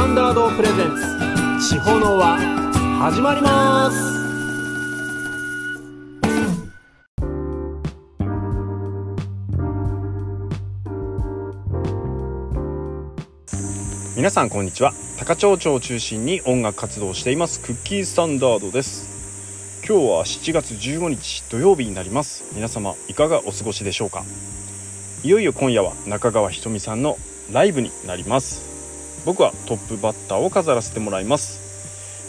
タンダードプレゼンツ。地方の輪始まります。皆さんこんにちは。高町町を中心に音楽活動をしています。クッキースタンダードです。今日は7月15日土曜日になります。皆様いかがお過ごしでしょうか。いよいよ今夜は中川ひとみさんのライブになります。僕はトップバッターを飾らせてもらいます、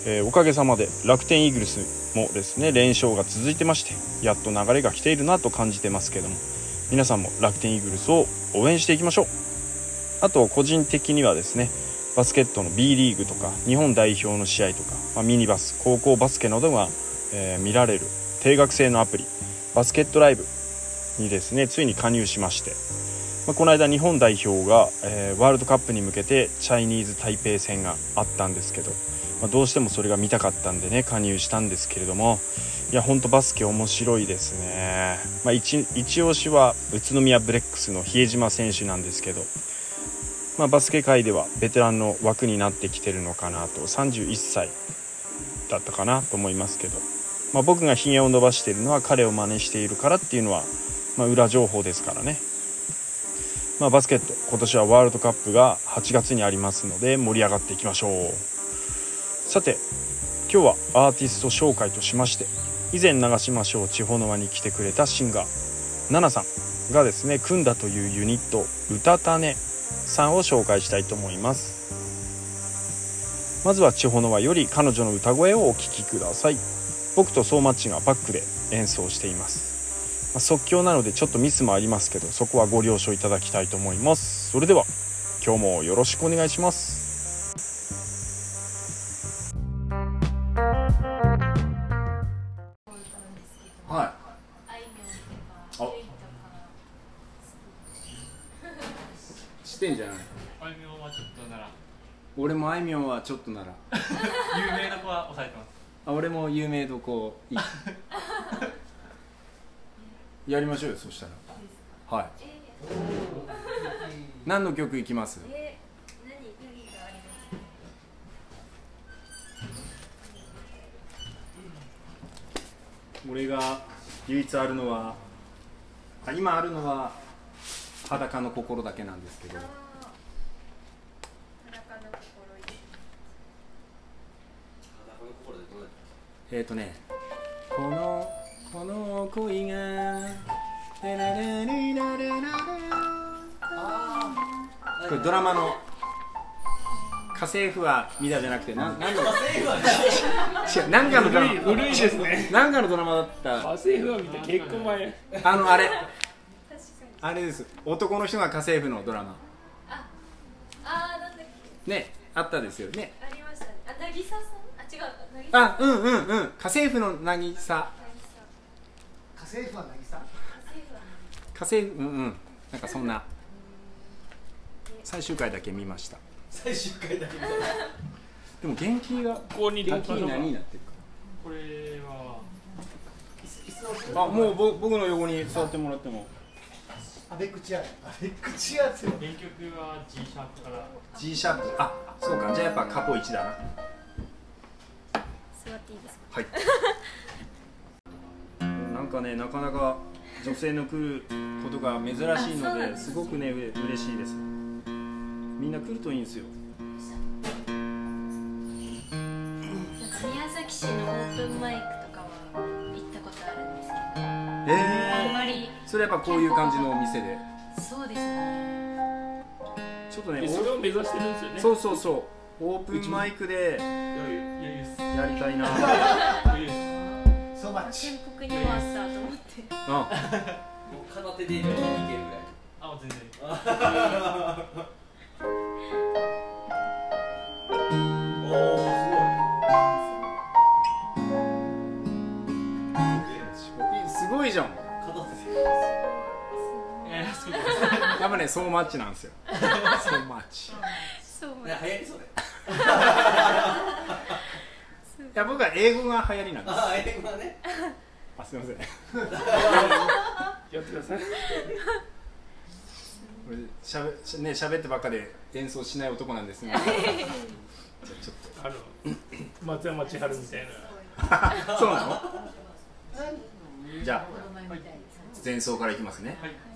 えーおかげさまで楽天イーグルスもですね連勝が続いてましてやっと流れが来ているなと感じてますけども皆さんも楽天イーグルスを応援していきましょう。あと個人的にはですねバスケットの B リーグとか日本代表の試合とか、まあミニバス高校バスケなどが、えー見られる定額制のアプリバスケットライブにですねついに加入しまして、まあ、この間日本代表が、えーワールドカップに向けてチャイニーズ台北戦があったんですけど、まあどうしてもそれが見たかったんでね加入したんですけれどもいや本当バスケ面白いですね、まあ、一一押しは宇都宮ブレックスの比江島選手なんですけどまあ、バスケ界ではベテランの枠になってきてるのかなと。31歳だったかなと思いますけど、まあ、僕がひげを伸ばしているのは彼を真似しているからっていうのは、まあ、裏情報ですからね、まあ、バスケット今年はワールドカップが8月にありますので盛り上がっていきましょう。さて今日はアーティスト紹介としまして以前流しましょう地方の輪に来てくれたシンガーナナさんがですね組んだというユニット「うたたね」さんを紹介したいと思います。まずは地方の輪より彼女の歌声をお聴きください。僕とソーマッチがバックで演奏しています、まあ即興なのでちょっとミスもありますけどそこはご了承いただきたいと思います。それでは今日もよろしくお願いします。はあい。あ。ゆいとか。いしてんじゃない。あいみょんはちょっとなら俺もあいみょんはちょっとなら。有名な子は抑えてます。あ俺も有名どこいい やりましょうよそしたら。はい。何の曲いきます？え、何、何があります？俺が唯一あるのはあ今あるのは裸の心だけなんですけど。えっ、ー、とねこのこの恋がラララリララララこれドラマの家政婦は見たじゃなくてなんなんの違うなんかのドラマ。古いですね。なんかのドラマだった。家政婦は見た。結婚前。あのあれ。あれです。男の人が家政婦のドラマ。あー、なんだっけ。ねあったですよね。ありましたね。あ、なぎささん？あ、違う、あうんうんうん。家政婦の渚。なぎさ家政婦は渚？家政婦は家政婦うんうん。なんかそんな。最終回だけ見ました。最終回だけ見た。でも元気がここに元気に何になってるか。これは椅子椅子のあもうぼ僕の横に座ってもらっても。アベックチェアアベックチェアって原曲は G シャープから。G シャープ。あそうか。じゃあやっぱカポ1だな。座っていいですか？はいなんかねなかなか女性の来ることが珍しいのですごくねうれ嬉しいです。みんな来るといいんですよ。宮崎市のオープンマイクとかは行ったことあるんですけどえあんまりそれやっぱこういう感じのお店で。そうですね。ちょっとねでそれを目指してるんですよね。そうそうそう。オープンマイクでやりたいな マッチ全国に回したと思ってあ片手で見に行けるぐらいあ全然おおすごいじゃん。すごい片手いやいやそうですやっぱねそうマッチなんですよ。そうマッチ。そうね流行りそう や僕は英語が流行りなんです。ああ英語はね。あすいません。やってください。俺しゃべしね喋ってばっかで演奏しない男なんですねじゃあちょっあの松山千春みたいな。と そうなの？じゃあ前奏からいきますね。はい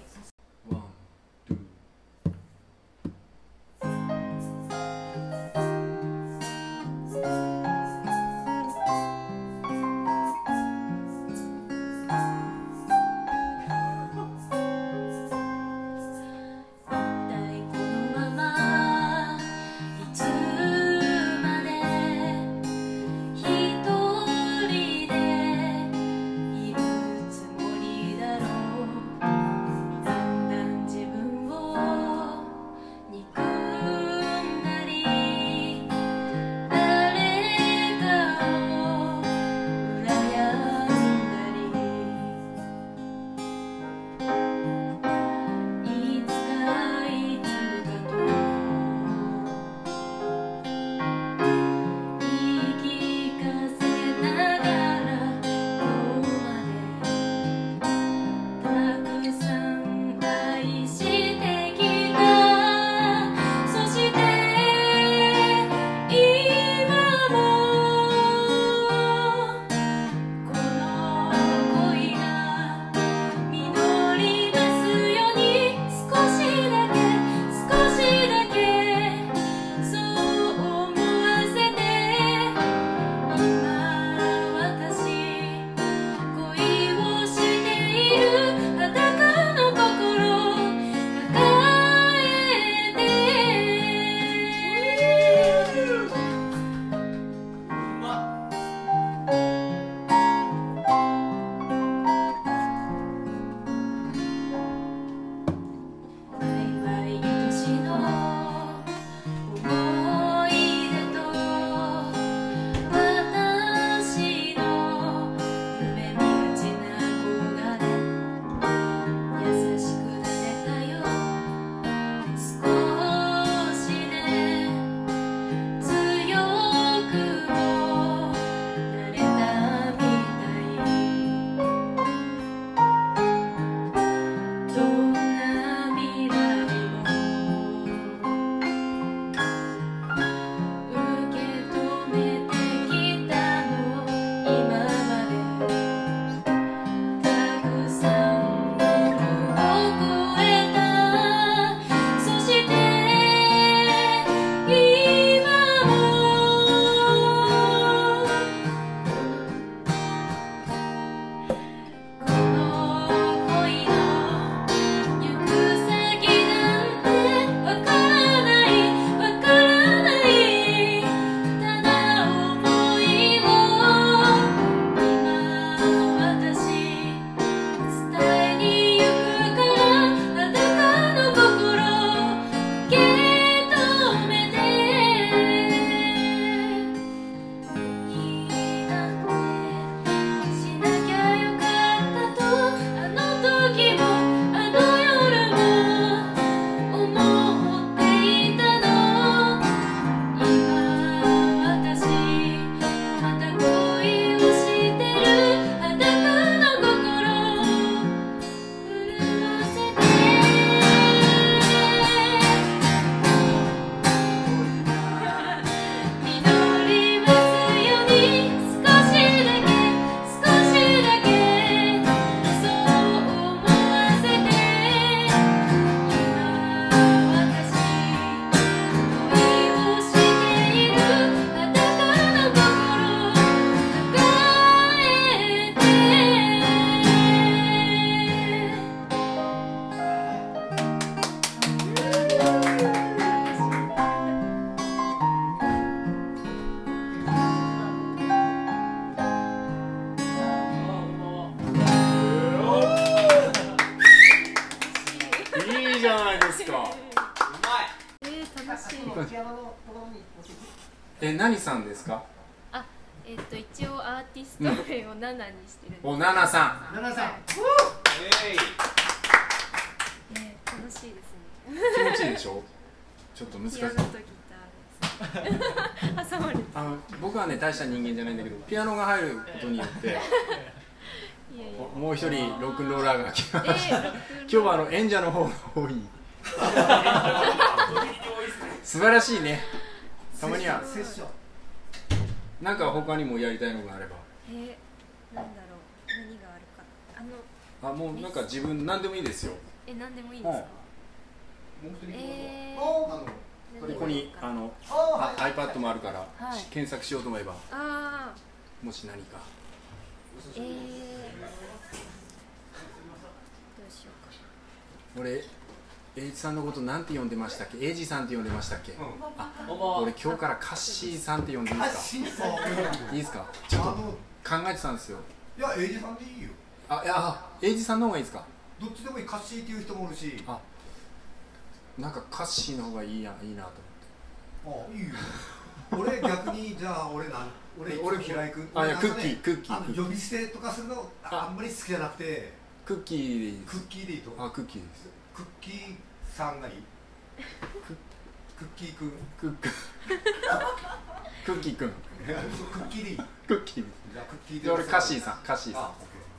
え何さんですか？あえっ、と一応アーティスト名を7にしてるんです。おななさ奈々さん。えい。えー、楽しいですね。ん 気持ちいいでしょ？ちょっと難しい。ピアノとギターです挟まれて。あの僕はね大した人間じゃないんだけどピアノが入ることによって いやいや。おもう一人ロックンローラーが来まえしたー、ロックンロール 今日はあの演者の方が多い。素晴らしいねたまには。セッションなんか他にもやりたいのがあれば。えー、なんだろう。何があるかあのあもうなんか自分何でもいいですよ。え何でもいいですか、もう一人えー、おこ何こにあのおあ iPad もあるから、はい。検索しようと思えばあもし何か。ーえー、どうしようか俺栄一さんのことなんて呼んでましたっけ？栄二さんって呼んでましたっけ、あおば俺今日からカッシーさんって呼んでいいですシーソかいいですか？ちょっと考えてたんですよ。いや、エイジさんでいいよ。あいやあ栄一さんの方がいいですか？どっちでもいい、カッシーっていう人もおるし。あなんかカッシーの方がいいやいいなと思って。あ、いいよ。俺逆にじゃあ俺なん俺俺俺平井君あいやクッキークッキー呼び捨てとかするのああ。あんまり好きじゃなくて。クッキーでいいです。クッキーでいいとあクッキーですクッキーさんがいい。クッキーくん。クック。クッキーくん。クッキーでいいクッキー。じゃあクッキーで。俺カッシーさんカッシーさん。あ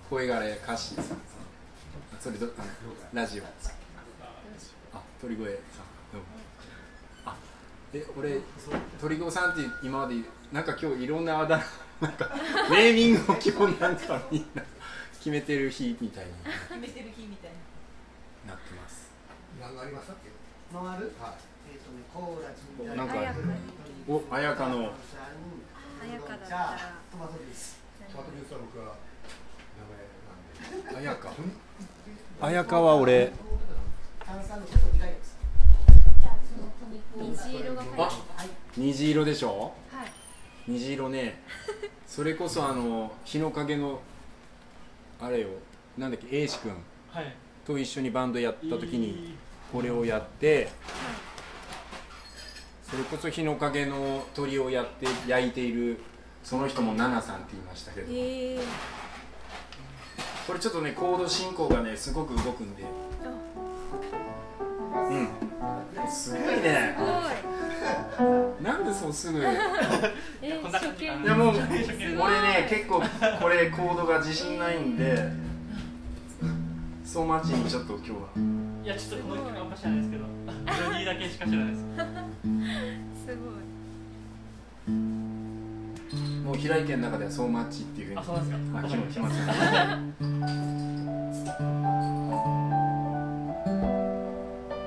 声がれカッシーさん。あそれどあのラジオ。あ鳥越さん。どうも。あえ俺鳥越さんって今までなんか今日いろんなあだ名なんかネーミングを基本なんかみんな決めてる日みたいに決めてる日みたいななってます。何がありましたっけ？回る？はい。えっ、とねコーラチみたいなんかお綾香の。綾香だったじゃらあトマトですトマトジュースは僕は名前なんで。綾香綾香は俺。炭酸のちょっと苦いです虹色が虹色でしょ？はい。虹色ね。それこそあの日の影のあれよ。なんだっけ？英志くんはいと一緒にバンドやった時にこれをやってそれこそ日の影の鳥をやって焼いているその人もナナさんって言いましたけど。え。ー、これちょっとねコード進行がねすごく動くんで。うん。すごいね。なんでそうすぐ？いやもう俺ね結構これコードが自信ないんでそうマッチにちょっと今日は。いやちょっとこの曲あんま知らないですけど。メロディーだけしか知らないです。すごい。もう平井堅の中ではそうマッチっていうふうに。あそうですか。あ決まってます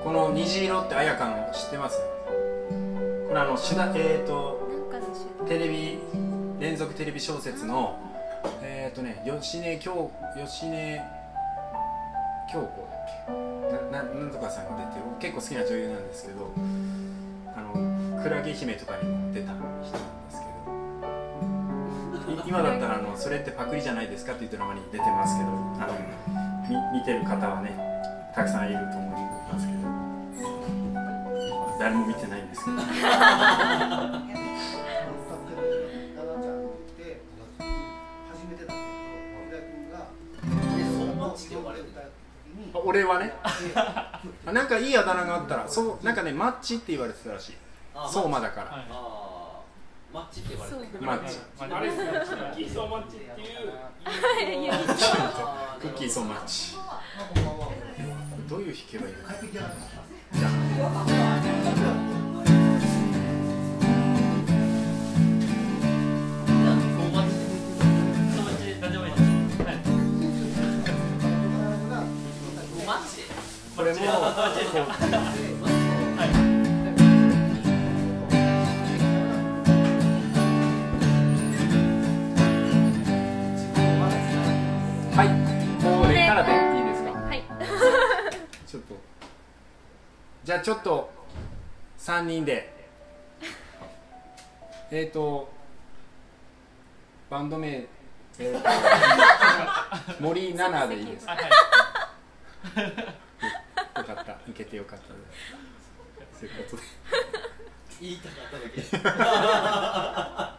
この虹色って綾香の知ってます？これあの主題えっ、ー、とテレビ連続テレビ小説のえっ、ー、とね吉根京吉根京子だっけ？なななんとかさんが出てる。結構好きな女優なんですけどあのクラゲ姫とかにも出た人なんですけど。今だったらあの「それってパクリじゃないですか?」っていうドラマに出てますけどあの見てる方はねたくさんいると思いますけど。誰も見てないんですけど。俺はね。あなんかいいあだ名があったらそうなんかねマッチって言われてたらしい。あ相馬だから、はいマッチって呼ばれてマッチ。あれですねキーソーマッチっていう。クッキーソーマッチどういう弾けばいいの帰チこれも。はい。これからでいいですか？はい。ちょっと。じゃあちょっと3人で。えっ、ー、とバンド名、えーと森七菜でいいですか？けてよかった そういうことで。言いたかっただけ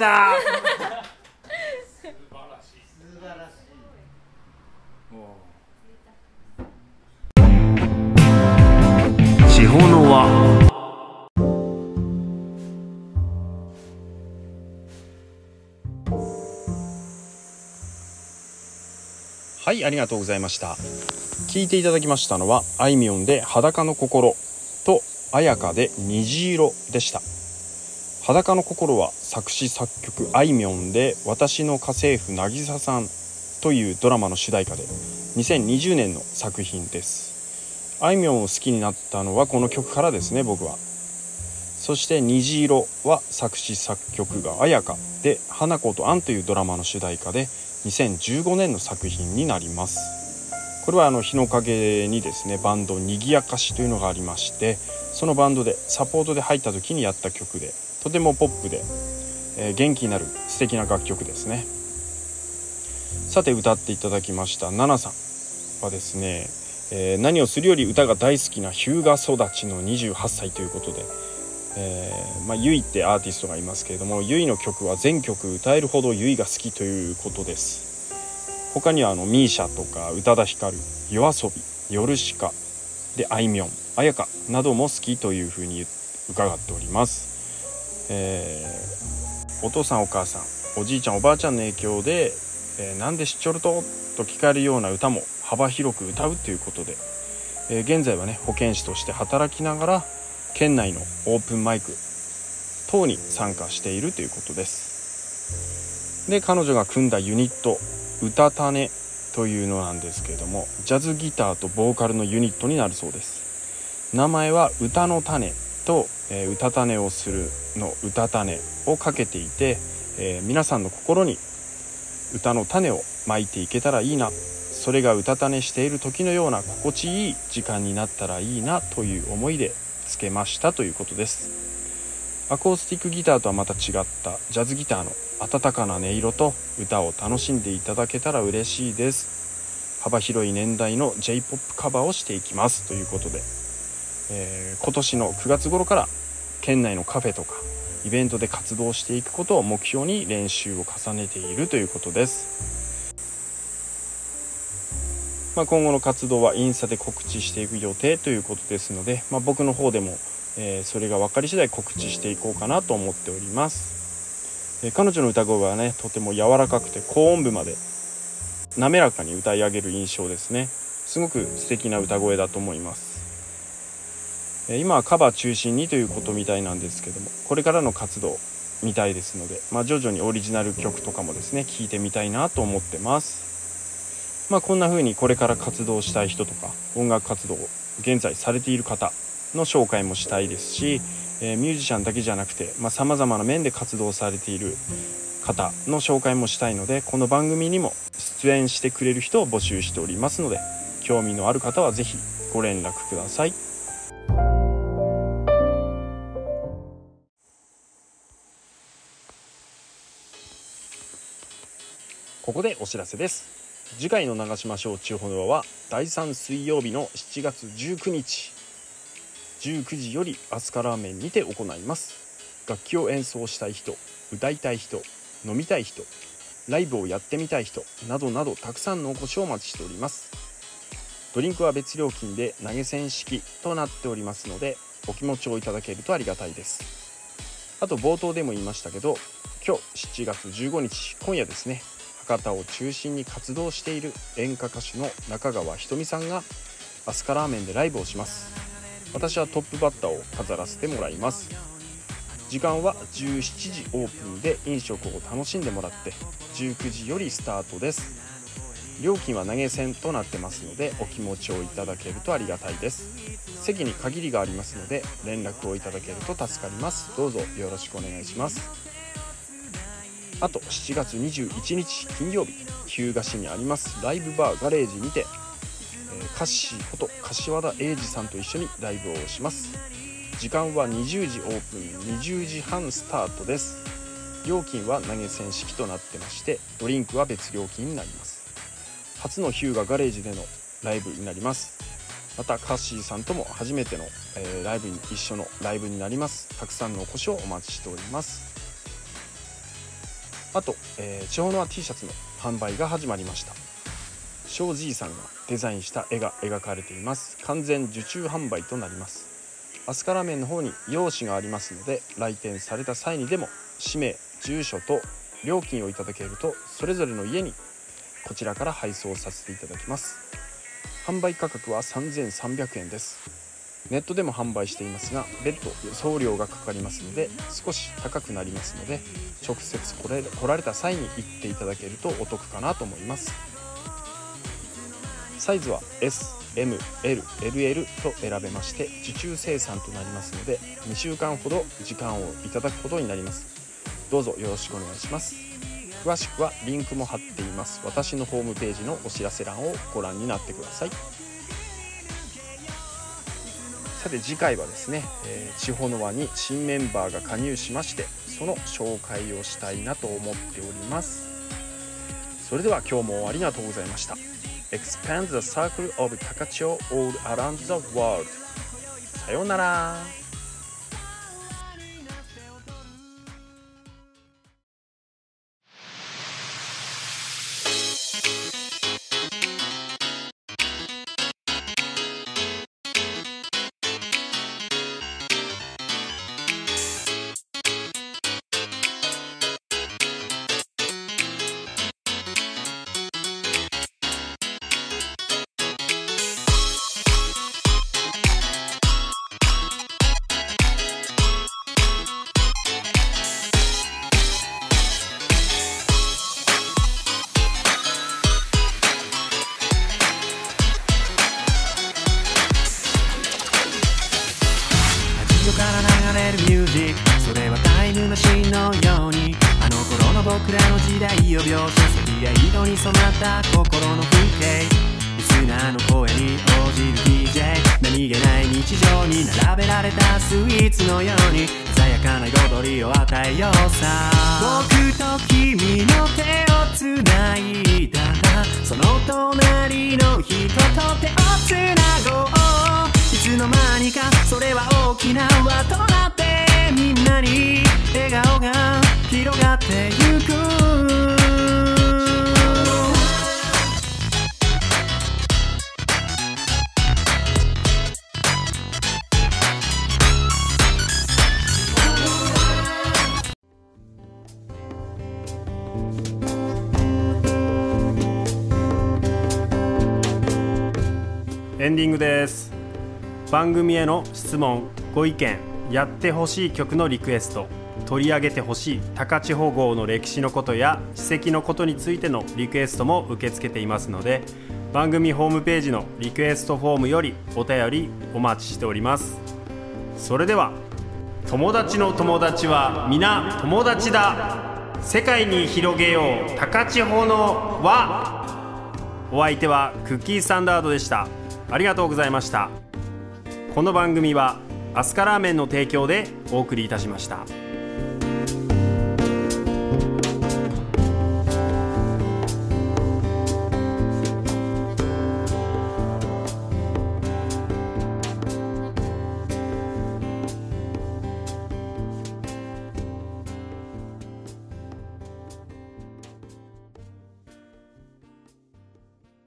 七菜でした。素晴らしい地方の輪。はいありがとうございました。聞いていただきましたのはあいみょんで裸の心と綾香で虹色でした。裸の心は作詞作曲あいみょんで私の家政婦渚さんというドラマの主題歌で2020年の作品です。あいみょんを好きになったのはこの曲からですね僕は。そして「虹色」は作詞作曲が綾香で「花子とアン」というドラマの主題歌で2015年の作品になります。これはあの日の陰にですねバンドにぎやかしというのがありましてそのバンドでサポートで入った時にやった曲でとてもポップで、えー元気になる素敵な楽曲ですね。さて歌っていただきましたナナさんはですね、えー何をするより歌が大好きな日向育ちの28歳ということで、えーまあ、ゆいってアーティストがいますけれどもゆいの曲は全曲歌えるほどゆいが好きということです。他にはあのミーシャとか宇多田ヒカル夜遊びヨルシカであいみょん綾香なども好きというふうに伺っております、えーお父さんお母さんおじいちゃんおばあちゃんの影響で「えーなんで知っちょると?」と聞かれるような歌も幅広く歌うということで、えー現在はね保健師として働きながら県内のオープンマイク等に参加しているということです。で彼女が組んだユニット「歌種」というのなんですけれどもジャズギターとボーカルのユニットになるそうです。名前は「歌の種」と、えー歌種をするの「歌種」をかけていて、えー皆さんの心に歌の種をまいていけたらいいな。それが歌種している時のような心地いい時間になったらいいなという思いでつけましたということです。アコースティックギターとはまた違ったジャズギターの温かな音色と歌を楽しんでいただけたら嬉しいです。幅広い年代の J-POP カバーをしていきますということで、えー今年の9月頃から県内のカフェとかイベントで活動していくことを目標に練習を重ねているということです、まあ、今後の活動はインスタで告知していく予定ということですので、まあ、僕の方でも、えーそれが分かり次第告知していこうかなと思っております、えー彼女の歌声はねとても柔らかくて高音部まで滑らかに歌い上げる印象ですね。すごく素敵な歌声だと思います。今はカバー中心にということみたいなんですけどもこれからの活動みたいですので、まあ、徐々にオリジナル曲とかもですね聴いてみたいなと思ってます。まあこんな風にこれから活動したい人とか音楽活動を現在されている方の紹介もしたいですし、えーミュージシャンだけじゃなくてさまざ、まな面で活動されている方の紹介もしたいのでこの番組にも出演してくれる人を募集しておりますので興味のある方は是非ご連絡ください。ここでお知らせです。次回の長島小中ほどは第3水曜日の7月19日19時よりアスカラーメンにて行います。楽器を演奏したい人歌いたい人飲みたい人ライブをやってみたい人などなどたくさんのお越しをお待ちしております。ドリンクは別料金で投げ銭式となっておりますのでお気持ちをいただけるとありがたいです。あと冒頭でも言いましたけど今日7月15日今夜ですね。博多を中心に活動している演歌歌手の中川ひとみさんがアスカラーメンでライブをします。私はトップバッターを飾らせてもらいます。時間は17時オープンで飲食を楽しんでもらって19時よりスタートです。料金は投げ銭となってますのでお気持ちをいただけるとありがたいです。席に限りがありますので連絡をいただけると助かります。どうぞよろしくお願いします。あと7月21日金曜日。日向市にありますライブバーガレージにて、えーカッシーこと柏田英二さんと一緒にライブをします。時間は20時オープン20時半スタートです。料金は投げ銭式となってましてドリンクは別料金になります。初の日向ガレージでのライブになります。またカッシーさんとも初めての、えーライブに一緒のライブになります。たくさんのお越しをお待ちしております。あと、えー地方の T シャツの販売が始まりました。庄司さんがデザインした絵が描かれています。完全受注販売となります。アスカラーメンの方に用紙がありますので来店された際にでも氏名住所と料金をいただけるとそれぞれの家にこちらから配送させていただきます。販売価格は3300円です。ネットでも販売していますが別途送料がかかりますので少し高くなりますので直接来れ来られた際に行っていただけるとお得かなと思います。サイズは SMLLL と選べまして受注生産となりますので2週間ほど時間をいただくことになります。どうぞよろしくお願いします。詳しくはリンクも貼っています。私のホームページのお知らせ欄をご覧になってください。さて次回はですね、えー地方の輪に新メンバーが加入しましてその紹介をしたいなと思っております。それでは今日もありがとうございました。Expand the circle of Takachio all around the world さようなら。何気ない日常に並べられたスイーツのように鮮やかな彩りを与えようさ。僕と君の手をつないだ。らその隣の人と手をつなごう。いつの間にかそれは大きな輪となってみんなに笑顔が広がってゆく。エンディングです。番組への質問ご意見やってほしい曲のリクエスト取り上げてほしい高千穂号の歴史のことや史跡のことについてのリクエストも受け付けていますので番組ホームページのリクエストフォームよりお便りお待ちしております。それでは友達の友達は皆友達だ。世界に広げよう高千穂の輪。お相手はクッキースタンダードでした。ありがとうございましたこの番組はアスカラーメンの提供でお送りいたしました。